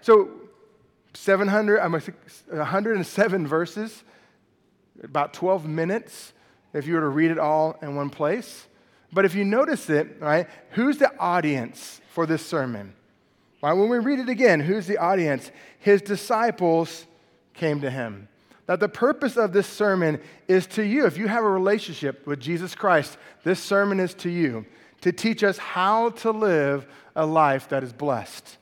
So 700, I'm 107 verses, about 12 minutes if you were to read it all in one place. But if you notice it, right, who's the audience for this sermon? Right, when we read it again, who's the audience? His disciples came to him. That the purpose of this sermon is to you. If you have a relationship with Jesus Christ, this sermon is to you to teach us how to live a life that is blessed.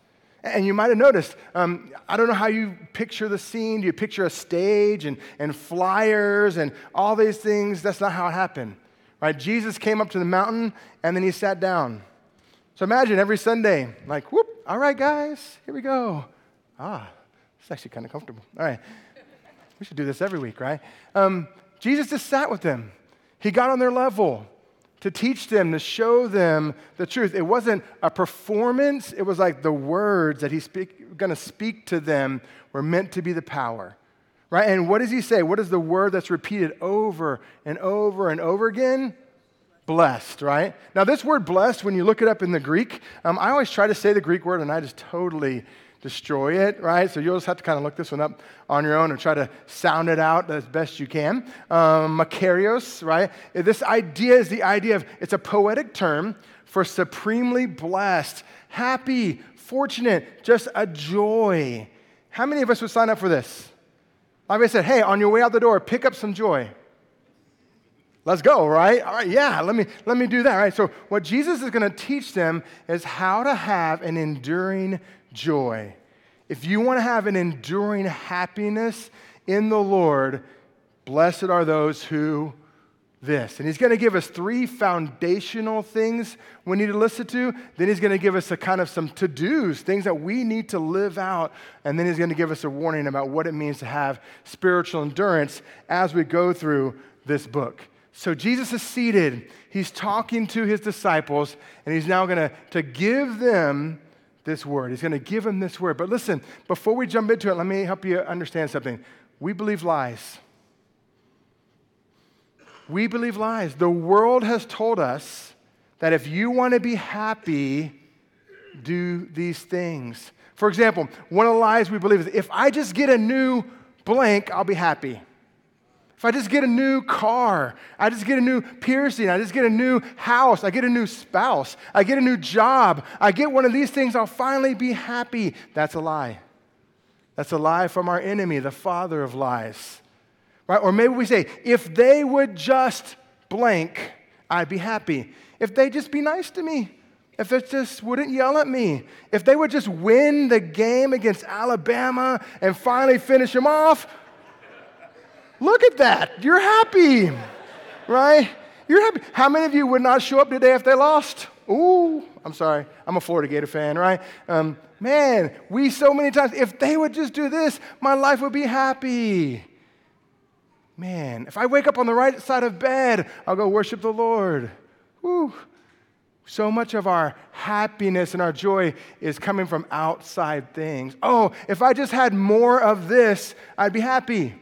And you might have noticed, um, I don't know how you picture the scene. Do you picture a stage and, and flyers and all these things? That's not how it happened. Right? Jesus came up to the mountain and then he sat down. So imagine every Sunday, like, whoop, all right, guys, here we go. Ah, it's actually kind of comfortable. All right. We should do this every week, right? Um, Jesus just sat with them. He got on their level to teach them, to show them the truth. It wasn't a performance, it was like the words that he's going to speak to them were meant to be the power. Right? And what does he say? What is the word that's repeated over and over and over again? Blessed, right? Now, this word blessed, when you look it up in the Greek, um, I always try to say the Greek word and I just totally destroy it, right? So you'll just have to kind of look this one up on your own and try to sound it out as best you can. Um, Makarios, right? This idea is the idea of it's a poetic term for supremely blessed, happy, fortunate, just a joy. How many of us would sign up for this? Like I said, hey, on your way out the door, pick up some joy. Let's go, right? All right, yeah, let me, let me do that, right? So, what Jesus is going to teach them is how to have an enduring joy. If you want to have an enduring happiness in the Lord, blessed are those who this. And he's going to give us three foundational things we need to listen to. Then he's going to give us a kind of some to dos, things that we need to live out. And then he's going to give us a warning about what it means to have spiritual endurance as we go through this book. So Jesus is seated. He's talking to his disciples, and he's now going to, to give them this word. He's going to give him this word. But listen, before we jump into it, let me help you understand something. We believe lies. We believe lies. The world has told us that if you want to be happy, do these things. For example, one of the lies we believe is if I just get a new blank, I'll be happy. If I just get a new car, I just get a new piercing, I just get a new house, I get a new spouse, I get a new job, I get one of these things, I'll finally be happy. That's a lie. That's a lie from our enemy, the father of lies. Right? Or maybe we say, if they would just blank, I'd be happy. If they just be nice to me, if they just wouldn't yell at me, if they would just win the game against Alabama and finally finish them off, Look at that. You're happy, right? You're happy. How many of you would not show up today if they lost? Ooh, I'm sorry. I'm a Florida Gator fan, right? Um, man, we so many times, if they would just do this, my life would be happy. Man, if I wake up on the right side of bed, I'll go worship the Lord. Woo. So much of our happiness and our joy is coming from outside things. Oh, if I just had more of this, I'd be happy.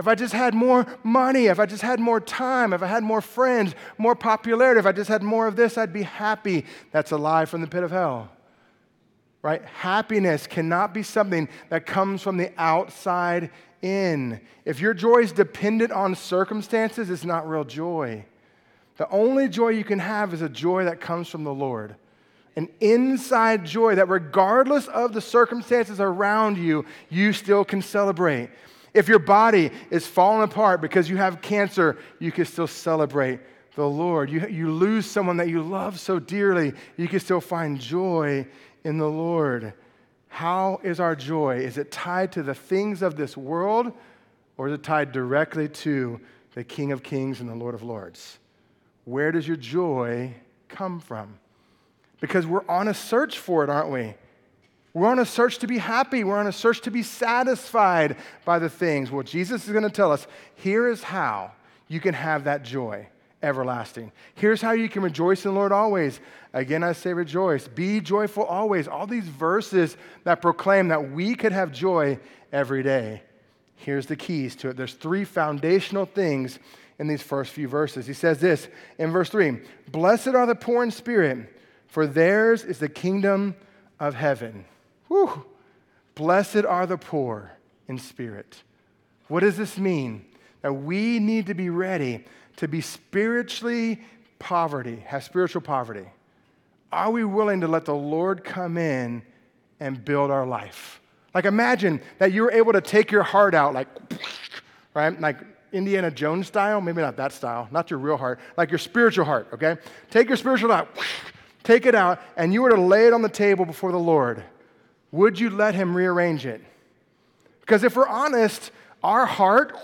If I just had more money, if I just had more time, if I had more friends, more popularity, if I just had more of this, I'd be happy. That's a lie from the pit of hell. Right? Happiness cannot be something that comes from the outside in. If your joy is dependent on circumstances, it's not real joy. The only joy you can have is a joy that comes from the Lord. An inside joy that, regardless of the circumstances around you, you still can celebrate. If your body is falling apart because you have cancer, you can still celebrate the Lord. You, you lose someone that you love so dearly, you can still find joy in the Lord. How is our joy? Is it tied to the things of this world, or is it tied directly to the King of Kings and the Lord of Lords? Where does your joy come from? Because we're on a search for it, aren't we? We're on a search to be happy. We're on a search to be satisfied by the things. Well, Jesus is going to tell us here is how you can have that joy everlasting. Here's how you can rejoice in the Lord always. Again, I say rejoice. Be joyful always. All these verses that proclaim that we could have joy every day. Here's the keys to it. There's three foundational things in these first few verses. He says this in verse 3 Blessed are the poor in spirit, for theirs is the kingdom of heaven. Whew. Blessed are the poor in spirit. What does this mean? That we need to be ready to be spiritually poverty, have spiritual poverty. Are we willing to let the Lord come in and build our life? Like imagine that you were able to take your heart out, like, right? Like Indiana Jones style, maybe not that style, not your real heart, like your spiritual heart, okay? Take your spiritual heart, take it out, and you were to lay it on the table before the Lord. Would you let Him rearrange it? Because if we're honest, our heart,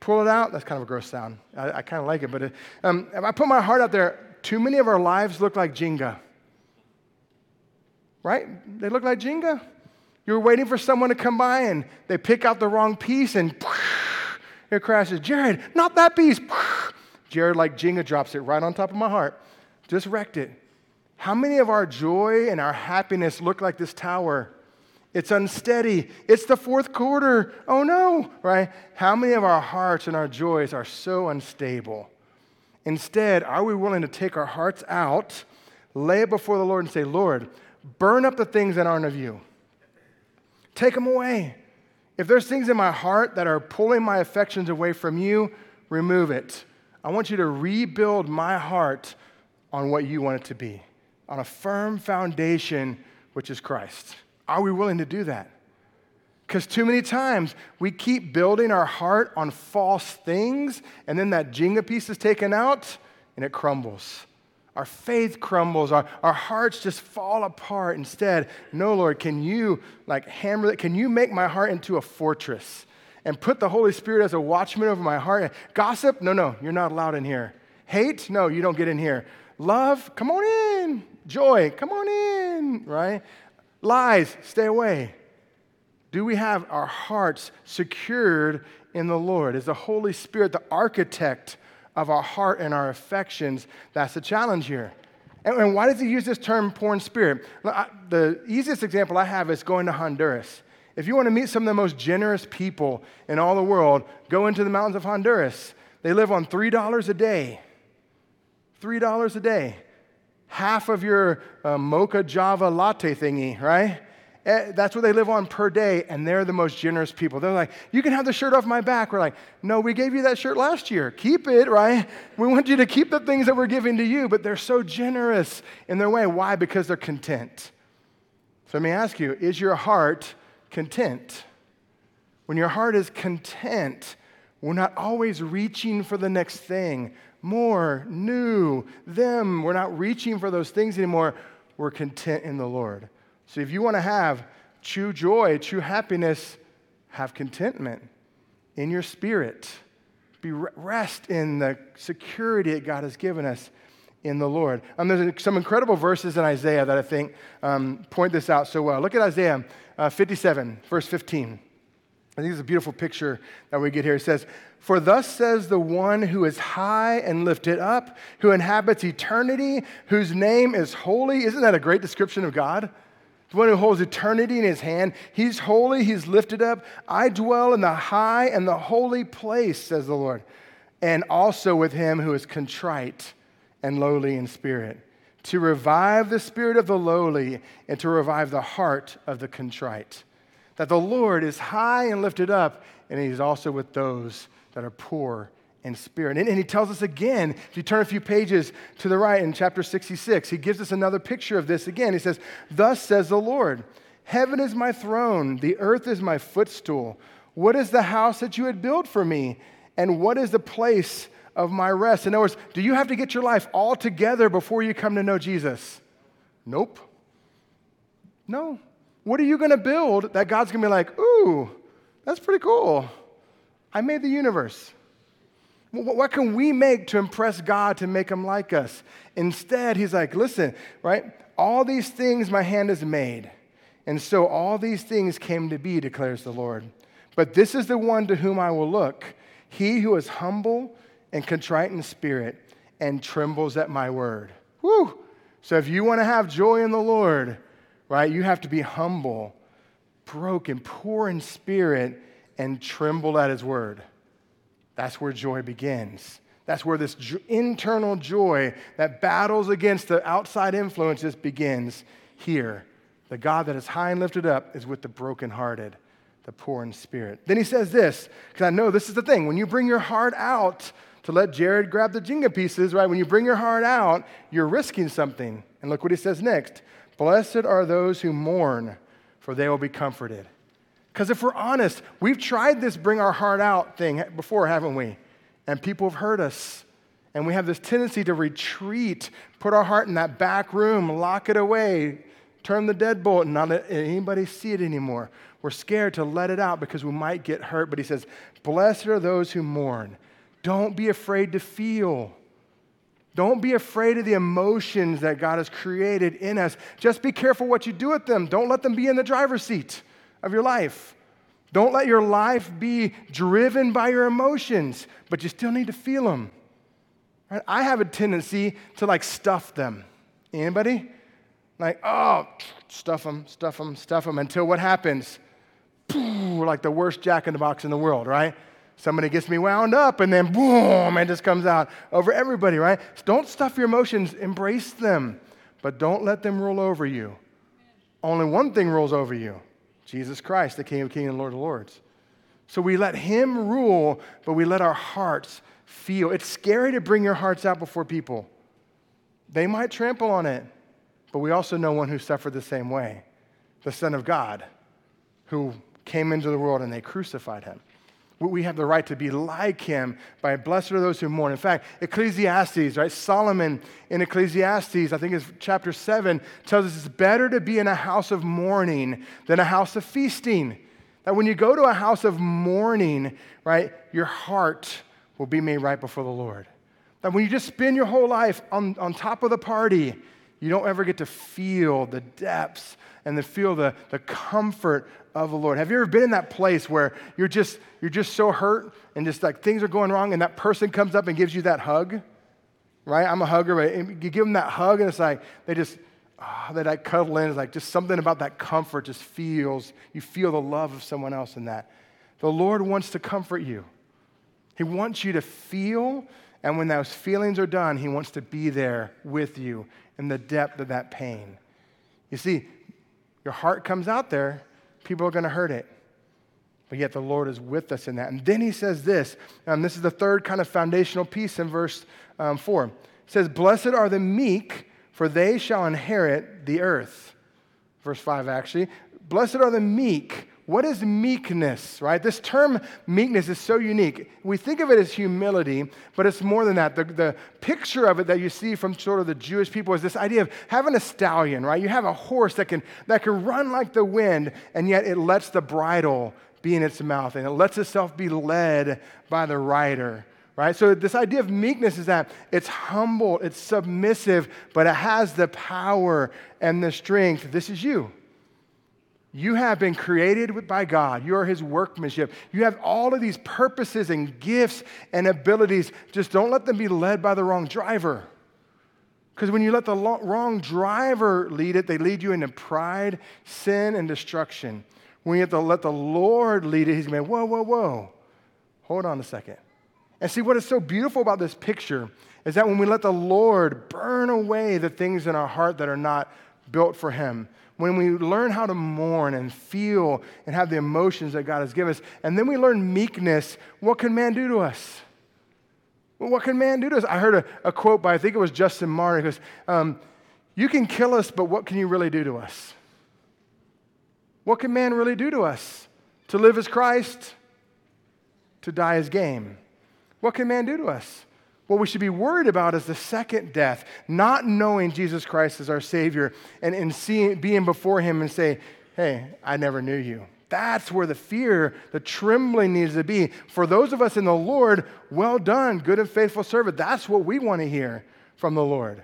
pull it out, that's kind of a gross sound. I, I kind of like it, but it, um, if I put my heart out there, too many of our lives look like Jenga. Right? They look like Jenga. You're waiting for someone to come by and they pick out the wrong piece and it crashes. Jared, not that piece. Jared, like Jenga, drops it right on top of my heart. Just wrecked it. How many of our joy and our happiness look like this tower? It's unsteady. It's the fourth quarter. Oh no, right? How many of our hearts and our joys are so unstable? Instead, are we willing to take our hearts out, lay it before the Lord, and say, Lord, burn up the things that aren't of you? Take them away. If there's things in my heart that are pulling my affections away from you, remove it. I want you to rebuild my heart on what you want it to be, on a firm foundation, which is Christ. Are we willing to do that? Because too many times we keep building our heart on false things, and then that Jenga piece is taken out and it crumbles. Our faith crumbles, our, our hearts just fall apart. Instead, no, Lord, can you like hammer that? Can you make my heart into a fortress and put the Holy Spirit as a watchman over my heart? Gossip? No, no, you're not allowed in here. Hate? No, you don't get in here. Love? Come on in. Joy? Come on in, right? Lies? Stay away. Do we have our hearts secured in the Lord? Is the Holy Spirit the architect of our heart and our affections. That's the challenge here. And, and why does he use this term, poor in spirit? The easiest example I have is going to Honduras. If you want to meet some of the most generous people in all the world, go into the mountains of Honduras. They live on $3 a day. $3 a day. Half of your uh, mocha java latte thingy, right? Eh, that's what they live on per day, and they're the most generous people. They're like, You can have the shirt off my back. We're like, No, we gave you that shirt last year. Keep it, right? We want you to keep the things that we're giving to you, but they're so generous in their way. Why? Because they're content. So let me ask you is your heart content? When your heart is content, we're not always reaching for the next thing, more, new, them. We're not reaching for those things anymore. We're content in the Lord. So if you want to have true joy, true happiness, have contentment in your spirit. Be rest in the security that God has given us in the Lord. Um, there's some incredible verses in Isaiah that I think um, point this out so well. Look at Isaiah uh, 57, verse 15. I think it's a beautiful picture that we get here. It says, For thus says the one who is high and lifted up, who inhabits eternity, whose name is holy. Isn't that a great description of God? the one who holds eternity in his hand. He's holy, he's lifted up. I dwell in the high and the holy place, says the Lord, and also with him who is contrite and lowly in spirit, to revive the spirit of the lowly and to revive the heart of the contrite. That the Lord is high and lifted up, and he's also with those that are poor in spirit. And, and, he tells us again, if you turn a few pages to the right in chapter 66, he gives us another picture of this again. He says, Thus says the Lord, Heaven is my throne, the earth is my footstool. What is the house that you had built for me? And what is the place of my rest? In other words, do you have to get your life all together before you come to know Jesus? Nope. No. What are you going to build that God's going to be like, ooh, that's pretty cool? I made the universe. What can we make to impress God to make him like us? Instead, he's like, listen, right? All these things my hand has made. And so all these things came to be, declares the Lord. But this is the one to whom I will look, he who is humble and contrite in spirit and trembles at my word. Woo! So if you want to have joy in the Lord, right, you have to be humble, broken, poor in spirit, and tremble at his word. That's where joy begins. That's where this internal joy that battles against the outside influences begins here. The God that is high and lifted up is with the brokenhearted, the poor in spirit. Then he says this, because I know this is the thing. When you bring your heart out to let Jared grab the Jenga pieces, right? When you bring your heart out, you're risking something. And look what he says next Blessed are those who mourn, for they will be comforted. Because if we're honest, we've tried this bring our heart out thing before, haven't we? And people have hurt us. And we have this tendency to retreat, put our heart in that back room, lock it away, turn the deadbolt, and not let anybody see it anymore. We're scared to let it out because we might get hurt. But he says, Blessed are those who mourn. Don't be afraid to feel. Don't be afraid of the emotions that God has created in us. Just be careful what you do with them. Don't let them be in the driver's seat of your life. Don't let your life be driven by your emotions, but you still need to feel them. Right? I have a tendency to like stuff them. Anybody? Like, oh, stuff them, stuff them, stuff them until what happens? Like the worst jack in the box in the world, right? Somebody gets me wound up and then boom, it just comes out over everybody, right? Don't stuff your emotions, embrace them, but don't let them rule over you. Only one thing rules over you Jesus Christ, the King of Kings and Lord of Lords. So we let Him rule, but we let our hearts feel. It's scary to bring your hearts out before people. They might trample on it, but we also know one who suffered the same way the Son of God, who came into the world and they crucified him. We have the right to be like him by blessed are those who mourn. In fact, Ecclesiastes, right? Solomon in Ecclesiastes, I think it's chapter 7, tells us it's better to be in a house of mourning than a house of feasting. That when you go to a house of mourning, right, your heart will be made right before the Lord. That when you just spend your whole life on, on top of the party, you don't ever get to feel the depths and to feel the, the comfort of the Lord. Have you ever been in that place where you're just, you're just so hurt and just like things are going wrong and that person comes up and gives you that hug? Right? I'm a hugger, but you give them that hug and it's like they just, oh, they like cuddle in. It's like just something about that comfort just feels, you feel the love of someone else in that. The Lord wants to comfort you. He wants you to feel, and when those feelings are done, He wants to be there with you in the depth of that pain. You see, your heart comes out there, people are going to hurt it. But yet the Lord is with us in that. And then he says this, and this is the third kind of foundational piece in verse um, 4. It says, Blessed are the meek, for they shall inherit the earth. Verse 5, actually. Blessed are the meek, what is meekness, right? This term meekness is so unique. We think of it as humility, but it's more than that. The, the picture of it that you see from sort of the Jewish people is this idea of having a stallion, right? You have a horse that can, that can run like the wind, and yet it lets the bridle be in its mouth, and it lets itself be led by the rider right? So, this idea of meekness is that it's humble, it's submissive, but it has the power and the strength. This is you. You have been created by God. You are His workmanship. You have all of these purposes and gifts and abilities. Just don't let them be led by the wrong driver. Because when you let the wrong driver lead it, they lead you into pride, sin, and destruction. When you have to let the Lord lead it, He's going whoa, whoa, whoa. Hold on a second. And see, what is so beautiful about this picture is that when we let the Lord burn away the things in our heart that are not built for Him, when we learn how to mourn and feel and have the emotions that God has given us, and then we learn meekness, what can man do to us? Well, what can man do to us? I heard a, a quote by, I think it was Justin Martyr, goes, um, You can kill us, but what can you really do to us? What can man really do to us? To live as Christ, to die as game. What can man do to us? What we should be worried about is the second death, not knowing Jesus Christ as our Savior and, and seeing, being before Him and say, Hey, I never knew you. That's where the fear, the trembling needs to be. For those of us in the Lord, well done, good and faithful servant. That's what we want to hear from the Lord.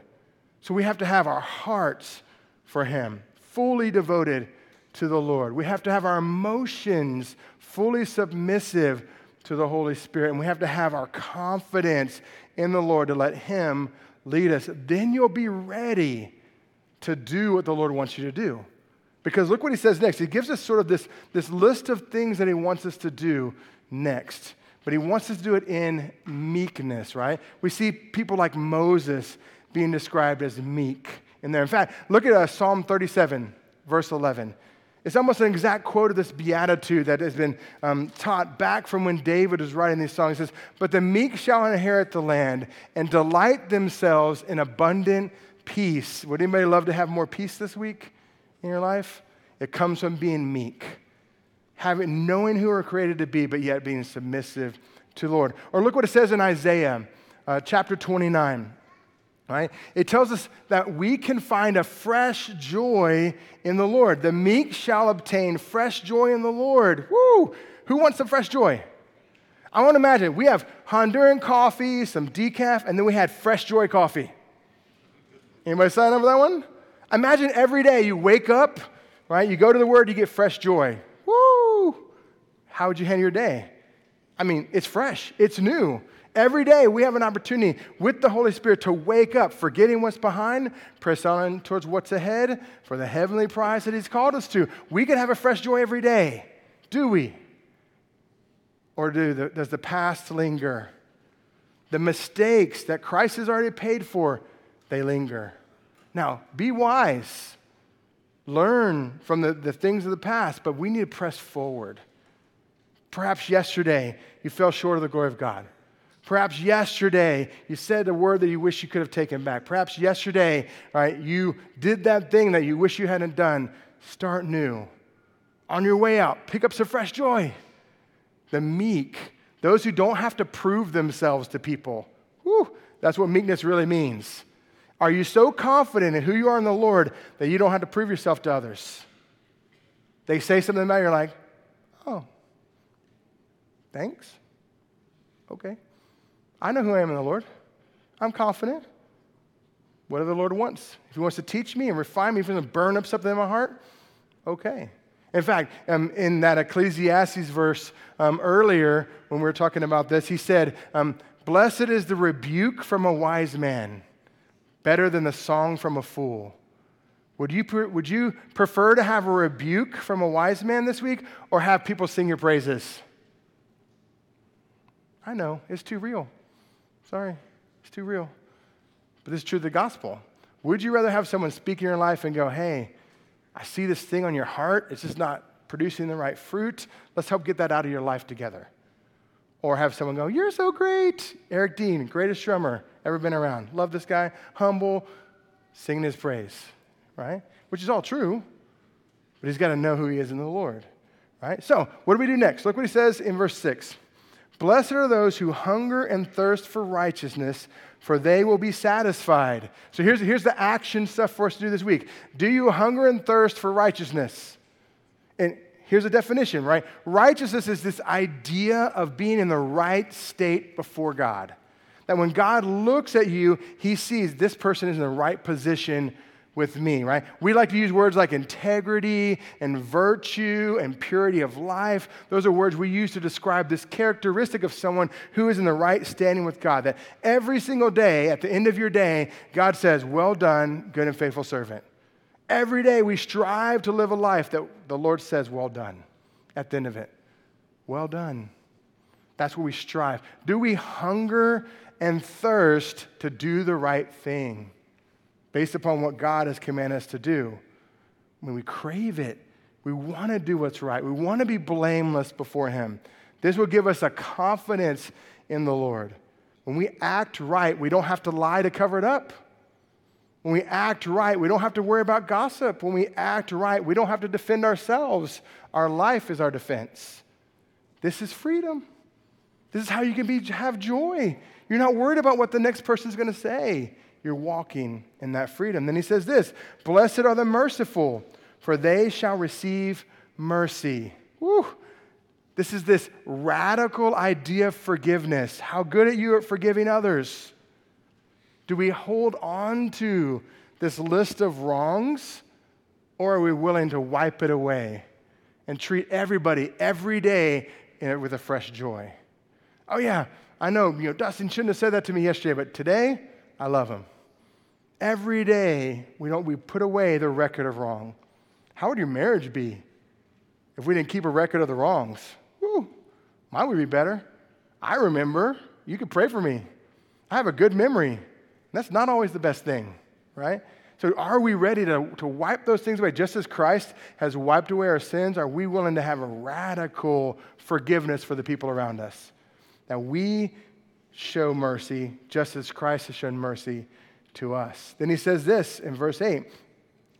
So we have to have our hearts for Him, fully devoted to the Lord. We have to have our emotions fully submissive to the Holy Spirit. And we have to have our confidence in the Lord to let Him lead us. Then you'll be ready to do what the Lord wants you to do. Because look what He says next. He gives us sort of this, this list of things that He wants us to do next. But He wants us to do it in meekness, right? We see people like Moses being described as meek in there. In fact, look at uh, Psalm 37. verse 11. It's almost an exact quote of this beatitude that has been um, taught back from when David was writing these songs. It says, But the meek shall inherit the land and delight themselves in abundant peace. Would anybody love to have more peace this week in your life? It comes from being meek, having knowing who we're created to be, but yet being submissive to the Lord. Or look what it says in Isaiah uh, chapter 29. Right? It tells us that we can find a fresh joy in the Lord. The meek shall obtain fresh joy in the Lord. Woo! Who wants some fresh joy? I want to imagine we have Honduran coffee, some decaf, and then we had fresh joy coffee. Anybody sign up for that one? Imagine every day you wake up, right? You go to the Word, you get fresh joy. Woo! How would you handle your day? I mean, it's fresh, it's new. Every day we have an opportunity with the Holy Spirit to wake up, forgetting what's behind, press on towards what's ahead for the heavenly prize that He's called us to. We can have a fresh joy every day. Do we? Or do the, does the past linger? The mistakes that Christ has already paid for, they linger. Now, be wise. Learn from the, the things of the past, but we need to press forward. Perhaps yesterday you fell short of the glory of God. Perhaps yesterday you said a word that you wish you could have taken back. Perhaps yesterday, right, you did that thing that you wish you hadn't done. Start new. On your way out, pick up some fresh joy. The meek, those who don't have to prove themselves to people. Whew, that's what meekness really means. Are you so confident in who you are in the Lord that you don't have to prove yourself to others? They say something about you, you're like, oh, thanks. Okay. I know who I am in the Lord. I'm confident. Whatever the Lord wants. If He wants to teach me and refine me, if He's going to burn up something in my heart, okay. In fact, um, in that Ecclesiastes verse um, earlier, when we were talking about this, he said, um, Blessed is the rebuke from a wise man, better than the song from a fool. Would you, would you prefer to have a rebuke from a wise man this week or have people sing your praises? I know, it's too real. Sorry, it's too real. But is true of the gospel. Would you rather have someone speak in your life and go, hey, I see this thing on your heart, it's just not producing the right fruit. Let's help get that out of your life together. Or have someone go, You're so great. Eric Dean, greatest drummer ever been around. Love this guy, humble, singing his praise, right? Which is all true, but he's got to know who he is in the Lord, right? So, what do we do next? Look what he says in verse 6. Blessed are those who hunger and thirst for righteousness, for they will be satisfied. So here's, here's the action stuff for us to do this week. Do you hunger and thirst for righteousness? And here's a definition, right? Righteousness is this idea of being in the right state before God. That when God looks at you, he sees this person is in the right position with me, right? We like to use words like integrity and virtue and purity of life. Those are words we use to describe this characteristic of someone who is in the right standing with God. That every single day, at the end of your day, God says, Well done, good and faithful servant. Every day we strive to live a life that the Lord says, Well done, at the end of it. Well done. That's what we strive. Do we hunger and thirst to do the right thing? Based upon what God has commanded us to do. When we crave it, we want to do what's right. We want to be blameless before Him. This will give us a confidence in the Lord. When we act right, we don't have to lie to cover it up. When we act right, we don't have to worry about gossip. When we act right, we don't have to defend ourselves. Our life is our defense. This is freedom. This is how you can be, have joy. You're not worried about what the next person is going to say you're walking in that freedom. Then he says this Blessed are the merciful, for they shall receive mercy. Woo. This is this radical idea of forgiveness. How good are you at forgiving others? Do we hold on to this list of wrongs, or are we willing to wipe it away and treat everybody every day with a fresh joy? Oh, yeah, I know, you know, Dustin shouldn't have said that to me yesterday, but today, I love him. Every day, we, don't, we put away the record of wrong. How would your marriage be if we didn't keep a record of the wrongs? Whew, mine would be better. I remember. You could pray for me. I have a good memory. That's not always the best thing, right? So, are we ready to, to wipe those things away? Just as Christ has wiped away our sins, are we willing to have a radical forgiveness for the people around us? That we show mercy just as Christ has shown mercy to us. Then he says this in verse 8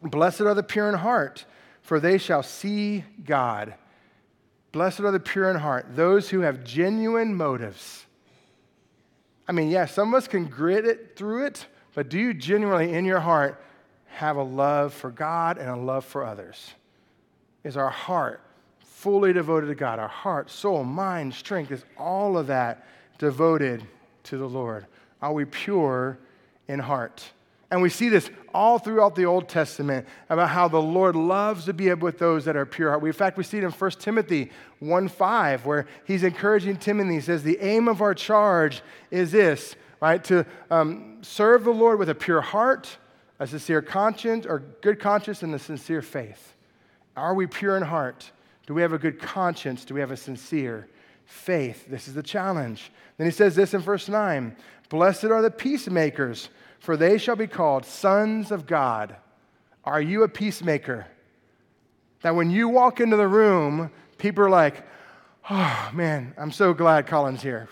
Blessed are the pure in heart, for they shall see God. Blessed are the pure in heart, those who have genuine motives. I mean, yeah, some of us can grit it through it, but do you genuinely in your heart have a love for God and a love for others? Is our heart fully devoted to God? Our heart, soul, mind, strength, is all of that devoted to the Lord? Are we pure in heart? And we see this all throughout the Old Testament about how the Lord loves to be with those that are pure heart. In fact, we see it in 1 Timothy 1 5, where he's encouraging Timothy. He says, The aim of our charge is this, right? To um, serve the Lord with a pure heart, a sincere conscience, or good conscience, and a sincere faith. Are we pure in heart? Do we have a good conscience? Do we have a sincere faith? This is the challenge. Then he says this in verse 9 Blessed are the peacemakers for they shall be called sons of God. Are you a peacemaker? That when you walk into the room, people are like, oh man, I'm so glad Colin's here.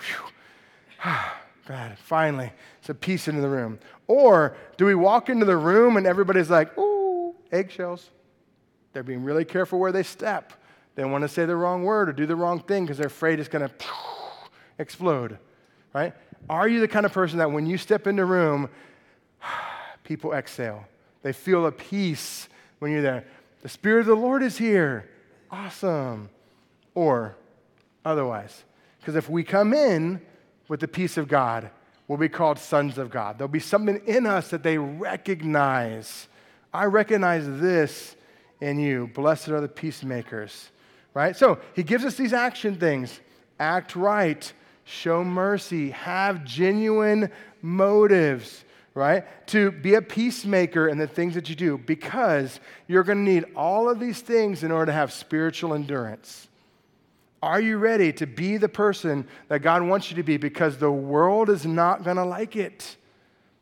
glad, finally, it's a peace into the room. Or do we walk into the room and everybody's like, ooh, eggshells? They're being really careful where they step. They want to say the wrong word or do the wrong thing because they're afraid it's going to explode, right? Are you the kind of person that when you step into a room, people exhale. They feel a peace when you're there. The Spirit of the Lord is here. Awesome. Or otherwise. Because if we come in with the peace of God, we'll be called sons of God. There'll be something in us that they recognize. I recognize this in you. Blessed are the peacemakers. Right? So he gives us these action things act right, show mercy, have genuine motives right? To be a peacemaker in the things that you do because you're going to need all of these things in order to have spiritual endurance. Are you ready to be the person that God wants you to be because the world is not going to like it?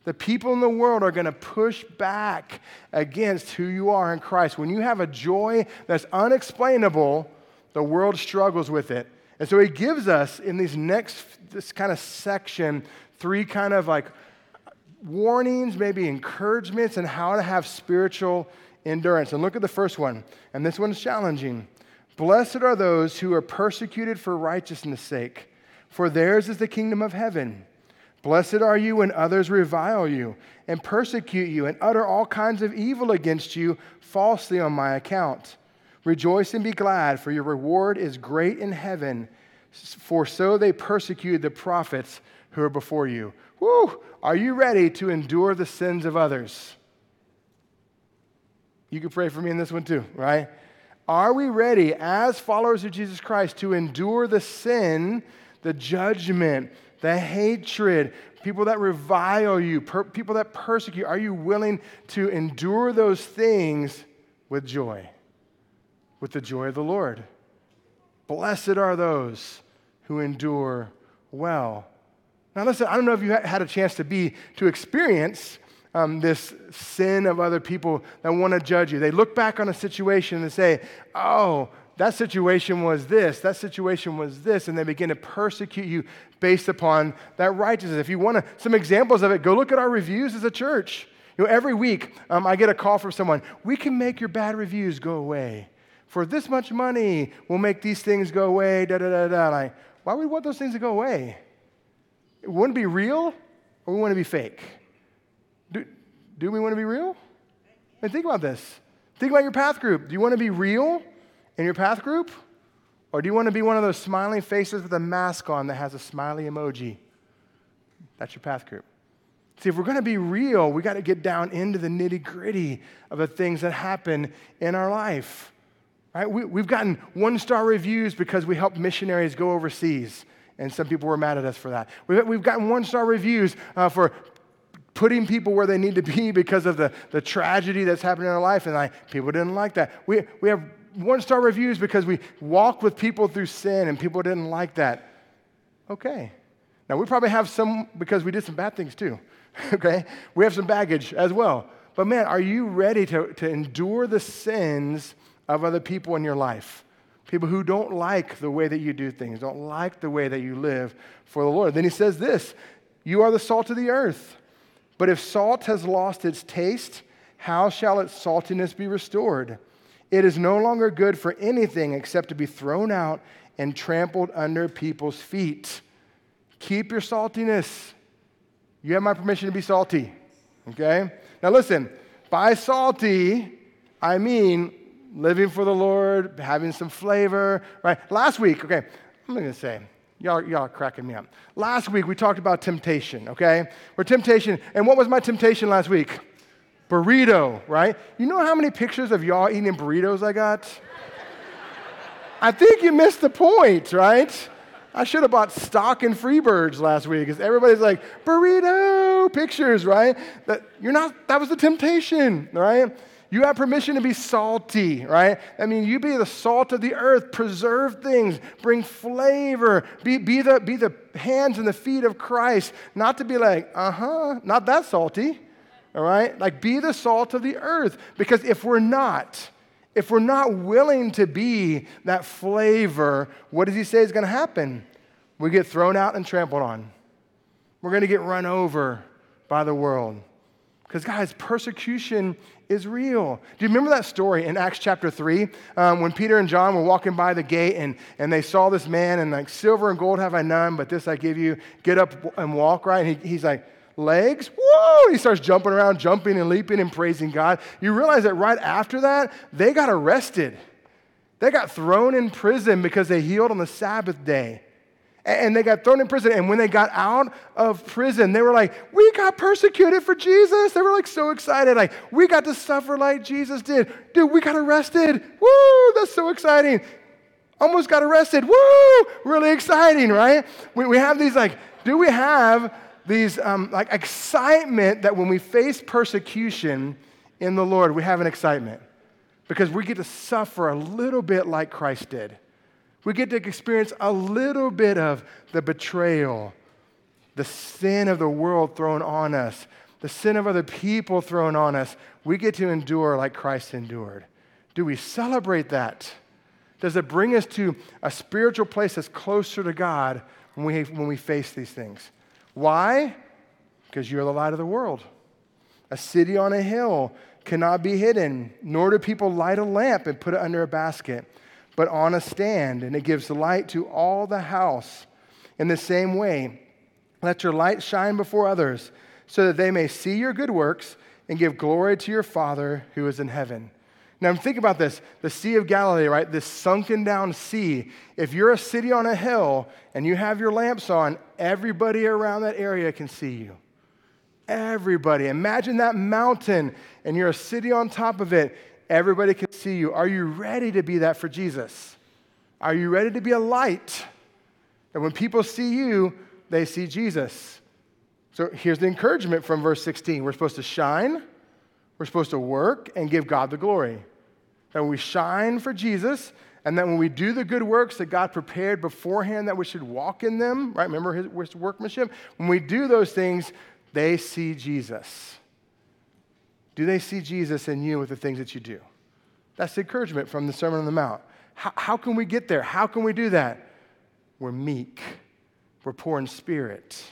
The people in the world are going to push back against who you are in Christ. When you have a joy that's unexplainable, the world struggles with it. And so he gives us in these next this kind of section three kind of like warnings, maybe encouragements, and how to have spiritual endurance. And look at the first one, and this one's challenging. Blessed are those who are persecuted for righteousness' sake, for theirs is the kingdom of heaven. Blessed are you when others revile you and persecute you and utter all kinds of evil against you falsely on my account. Rejoice and be glad, for your reward is great in heaven, for so they persecuted the prophets who are before you. Woo! Are you ready to endure the sins of others? You can pray for me in this one too, right? Are we ready as followers of Jesus Christ to endure the sin, the judgment, the hatred, people that revile you, per- people that persecute? Are you willing to endure those things with joy, with the joy of the Lord? Blessed are those who endure well. Now, listen, I don't know if you had a chance to be, to experience um, this sin of other people that want to judge you. They look back on a situation and say, oh, that situation was this, that situation was this, and they begin to persecute you based upon that righteousness. If you want some examples of it, go look at our reviews as a church. You know, every week um, I get a call from someone, we can make your bad reviews go away. For this much money, we'll make these things go away, da da da da. Why would we want those things to go away? It wouldn't be real or we want to be fake? Do, do we want to be real? I mean, think about this. Think about your path group. Do you want to be real in your path group? Or do you want to be one of those smiling faces with a mask on that has a smiley emoji? That's your path group. See, if we're going to be real, we got to get down into the nitty gritty of the things that happen in our life. Right? We, have gotten one star reviews because we helped missionaries go overseas and some people were mad at us for that. We've gotten one star reviews uh, for putting people where they need to be because of the, the tragedy that's happening in our life, and I, people didn't like that. We, we have one star reviews because we walk with people through sin, and people didn't like that. Okay. Now, we probably have some because we did some bad things too. okay? We have some baggage as well. But man, are you ready to, to endure the sins of other people in your life? People who don't like the way that you do things, don't like the way that you live for the Lord. Then he says this You are the salt of the earth. But if salt has lost its taste, how shall its saltiness be restored? It is no longer good for anything except to be thrown out and trampled under people's feet. Keep your saltiness. You have my permission to be salty. Okay? Now listen, by salty, I mean living for the Lord, having some flavor, right? Last week, okay, I'm going to say, y'all, y'all are cracking me up. Last week, we talked about temptation, okay? Where temptation, and what was my temptation last week? Burrito, right? You know how many pictures of y'all eating burritos I got? I think you missed the point, right? I should have bought stock in Freebirds last week because everybody's like, burrito pictures, right? That you're not, that was the temptation, right? You have permission to be salty, right? I mean, you be the salt of the earth, preserve things, bring flavor, be, be, the, be the hands and the feet of Christ, not to be like, uh huh, not that salty, all right? Like, be the salt of the earth. Because if we're not, if we're not willing to be that flavor, what does he say is going to happen? We get thrown out and trampled on. We're going to get run over by the world. Because, guys, persecution is real. Do you remember that story in Acts chapter 3 um, when Peter and John were walking by the gate and, and they saw this man and, like, silver and gold have I none, but this I give you. Get up and walk, right? And he, he's like, legs. Whoa! He starts jumping around, jumping and leaping and praising God. You realize that right after that, they got arrested. They got thrown in prison because they healed on the Sabbath day. And they got thrown in prison. And when they got out of prison, they were like, We got persecuted for Jesus. They were like so excited. Like, we got to suffer like Jesus did. Dude, we got arrested. Woo! That's so exciting. Almost got arrested. Woo! Really exciting, right? We, we have these like, do we have these um, like excitement that when we face persecution in the Lord, we have an excitement because we get to suffer a little bit like Christ did. We get to experience a little bit of the betrayal, the sin of the world thrown on us, the sin of other people thrown on us. We get to endure like Christ endured. Do we celebrate that? Does it bring us to a spiritual place that's closer to God when we, when we face these things? Why? Because you're the light of the world. A city on a hill cannot be hidden, nor do people light a lamp and put it under a basket, but on a stand, and it gives light to all the house. In the same way, let your light shine before others, so that they may see your good works and give glory to your Father who is in heaven. Now, think about this the Sea of Galilee, right? This sunken down sea. If you're a city on a hill and you have your lamps on, everybody around that area can see you. Everybody. Imagine that mountain and you're a city on top of it. Everybody can see you. Are you ready to be that for Jesus? Are you ready to be a light? And when people see you, they see Jesus. So here's the encouragement from verse 16 we're supposed to shine, we're supposed to work, and give God the glory that we shine for Jesus, and that when we do the good works that God prepared beforehand that we should walk in them, right? Remember his workmanship? When we do those things, they see Jesus. Do they see Jesus in you with the things that you do? That's the encouragement from the Sermon on the Mount. How, how can we get there? How can we do that? We're meek, we're poor in spirit.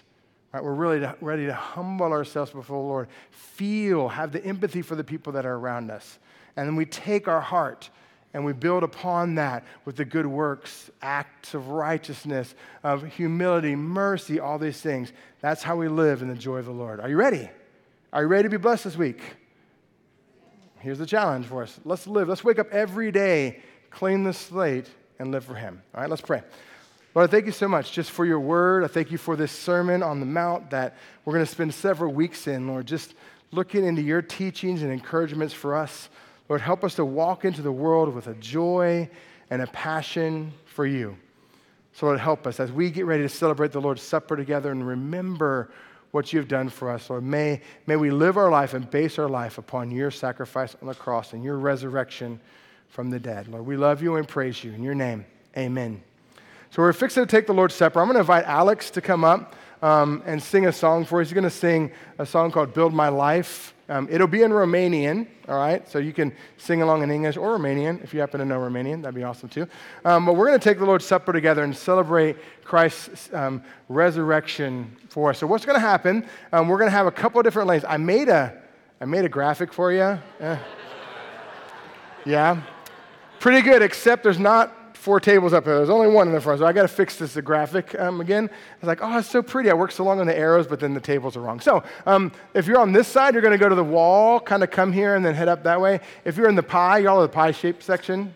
Right, we're really ready to humble ourselves before the Lord, feel, have the empathy for the people that are around us. And then we take our heart and we build upon that with the good works, acts of righteousness, of humility, mercy, all these things. That's how we live in the joy of the Lord. Are you ready? Are you ready to be blessed this week? Here's the challenge for us. Let's live. Let's wake up every day, clean the slate, and live for Him. All right, let's pray. Lord, I thank you so much just for your word. I thank you for this sermon on the Mount that we're going to spend several weeks in, Lord, just looking into your teachings and encouragements for us. Lord, help us to walk into the world with a joy and a passion for you. So, Lord, help us as we get ready to celebrate the Lord's Supper together and remember what you've done for us. Lord, may, may we live our life and base our life upon your sacrifice on the cross and your resurrection from the dead. Lord, we love you and praise you. In your name, amen. So, we're fixing to take the Lord's Supper. I'm going to invite Alex to come up. Um, and sing a song for us. He's going to sing a song called Build My Life. Um, it'll be in Romanian, all right? So you can sing along in English or Romanian if you happen to know Romanian. That'd be awesome too. Um, but we're going to take the Lord's Supper together and celebrate Christ's um, resurrection for us. So what's going to happen? Um, we're going to have a couple of different lanes. I made a, I made a graphic for you. Yeah. yeah. Pretty good, except there's not four tables up there. There's only one in the front, so I got to fix this graphic um, again. I was like, oh, it's so pretty. I worked so long on the arrows, but then the tables are wrong. So um, if you're on this side, you're going to go to the wall, kind of come here, and then head up that way. If you're in the pie, y'all are the pie shaped section.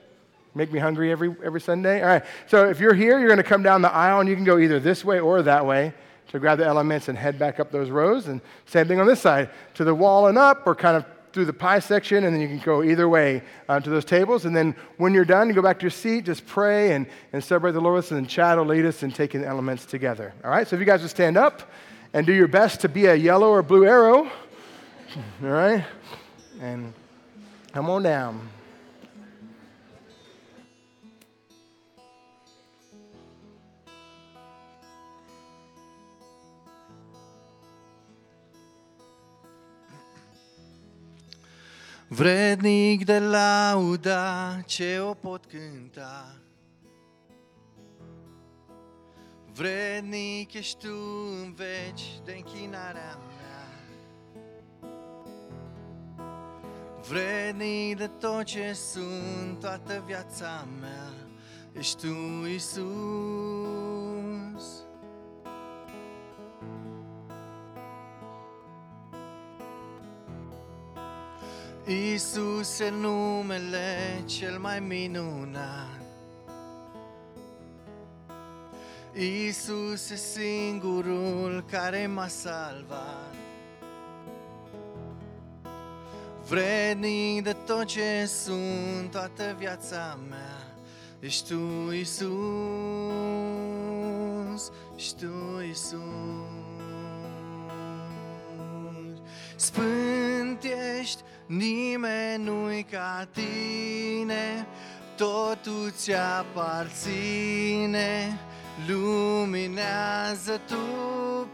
Make me hungry every, every Sunday. All right. So if you're here, you're going to come down the aisle, and you can go either this way or that way to grab the elements and head back up those rows. And same thing on this side, to the wall and up, or kind of through the pie section, and then you can go either way uh, to those tables. And then when you're done, you go back to your seat, just pray and, and celebrate the Lord with us, and Chad will lead us in taking the elements together. All right? So if you guys would stand up and do your best to be a yellow or blue arrow, all right? And come on down. Vrednic de lauda ce o pot cânta. Vrednic ești tu în veci de închinarea mea. Vrednic de tot ce sunt toată viața mea. Ești tu, Iisus Iisus e numele cel mai minunat. Iisus e singurul care m-a salvat. Vrednic de tot ce sunt toată viața mea, ești tu, Iisus, ești tu, Iisus. Sfânt ești, Nimeni nu-i ca tine, totul ți aparține, luminează tu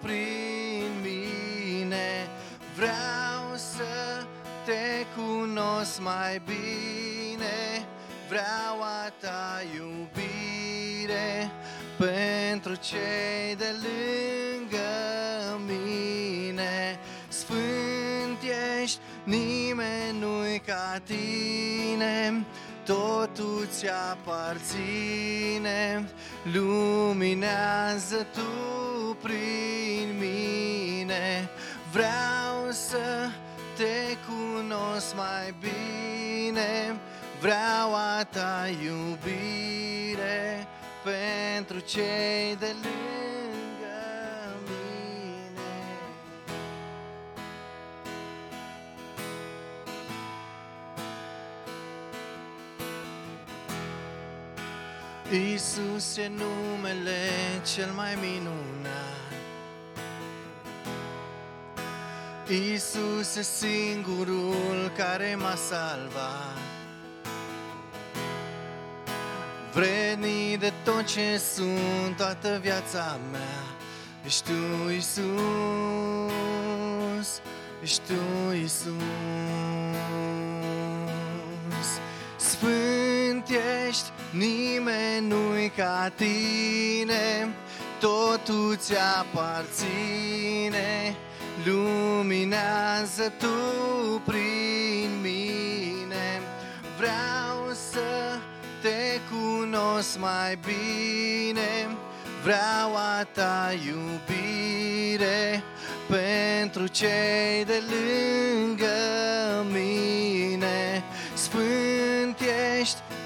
prin mine. Vreau să te cunosc mai bine, vreau a ta iubire pentru cei de lângă Nimeni nu-i ca tine, totul ți aparține, luminează tu prin mine. Vreau să te cunosc mai bine, vreau a ta iubire pentru cei de lângă. Isus e numele cel mai minunat. Isus e singurul care m-a salvat. Vredni de tot ce sunt toată viața mea. Ești tu, Isus, ești tu, Isus. Sfânt ești Nimeni nu-i ca tine, totul ți aparține, luminează tu prin mine. Vreau să te cunosc mai bine, vreau a ta iubire pentru cei de lângă mine. Sfânt ești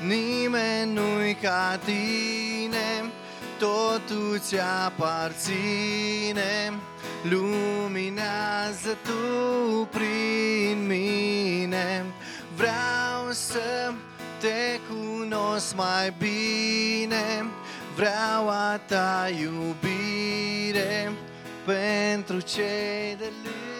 Nimeni nu-i ca tine, totul ți aparține, luminează tu prin mine. Vreau să te cunosc mai bine, vreau a ta iubire pentru cei de lângă.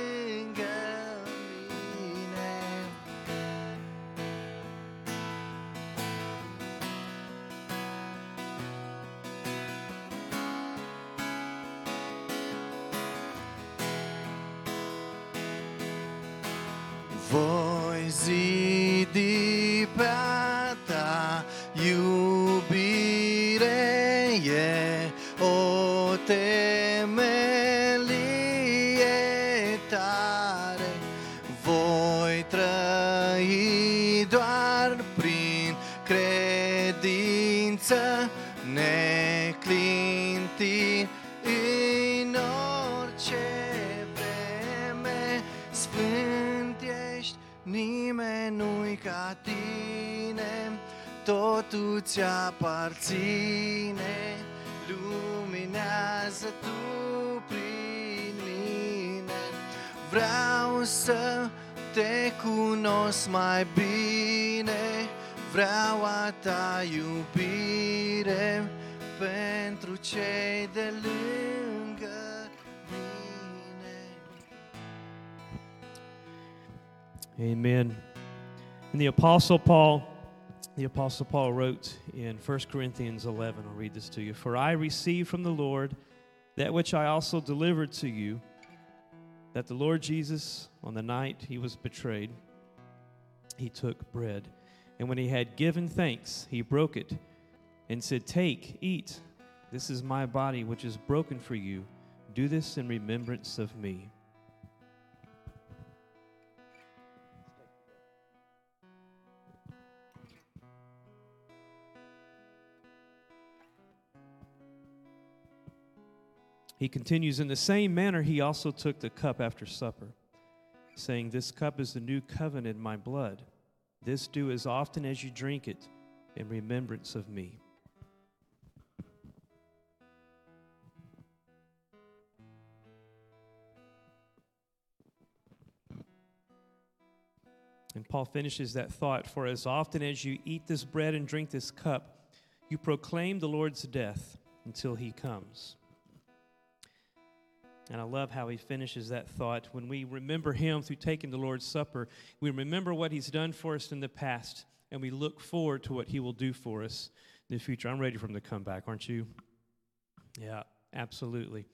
Totul ți aparține. Luminează tu prin mine. Vreau să te cunosc mai bine, vreau a ta iubire pentru cei de lângă mine. Amen. And the Apostle Paul, the Apostle Paul wrote in 1 Corinthians 11, I'll read this to you. For I received from the Lord that which I also delivered to you, that the Lord Jesus, on the night he was betrayed, he took bread. And when he had given thanks, he broke it and said, Take, eat. This is my body, which is broken for you. Do this in remembrance of me. He continues, In the same manner, he also took the cup after supper, saying, This cup is the new covenant in my blood. This do as often as you drink it in remembrance of me. And Paul finishes that thought For as often as you eat this bread and drink this cup, you proclaim the Lord's death until he comes. And I love how he finishes that thought. When we remember him through taking the Lord's Supper, we remember what he's done for us in the past, and we look forward to what he will do for us in the future. I'm ready for him to come back, aren't you? Yeah, absolutely.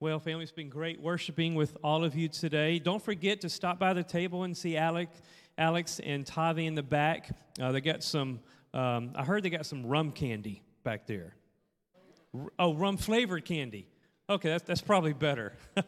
Well, family, it's been great worshiping with all of you today. Don't forget to stop by the table and see Alec, Alex and Tavi in the back. Uh, they got some, um, I heard they got some rum candy back there. Oh, rum flavored candy. Okay, that's, that's probably better.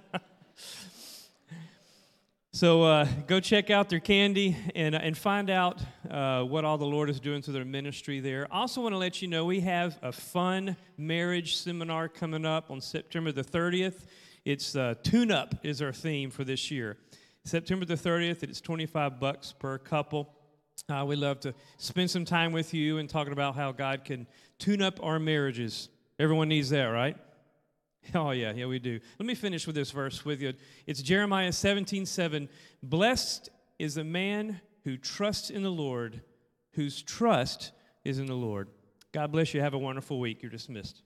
so uh, go check out their candy and, and find out uh, what all the Lord is doing through their ministry there. Also, want to let you know we have a fun marriage seminar coming up on September the 30th. It's uh, Tune Up is our theme for this year. September the 30th, it's 25 bucks per couple. Uh, we love to spend some time with you and talking about how God can tune up our marriages. Everyone needs that, right? Oh, yeah, yeah, we do. Let me finish with this verse with you. It's Jeremiah 17 7. Blessed is a man who trusts in the Lord, whose trust is in the Lord. God bless you. Have a wonderful week. You're dismissed.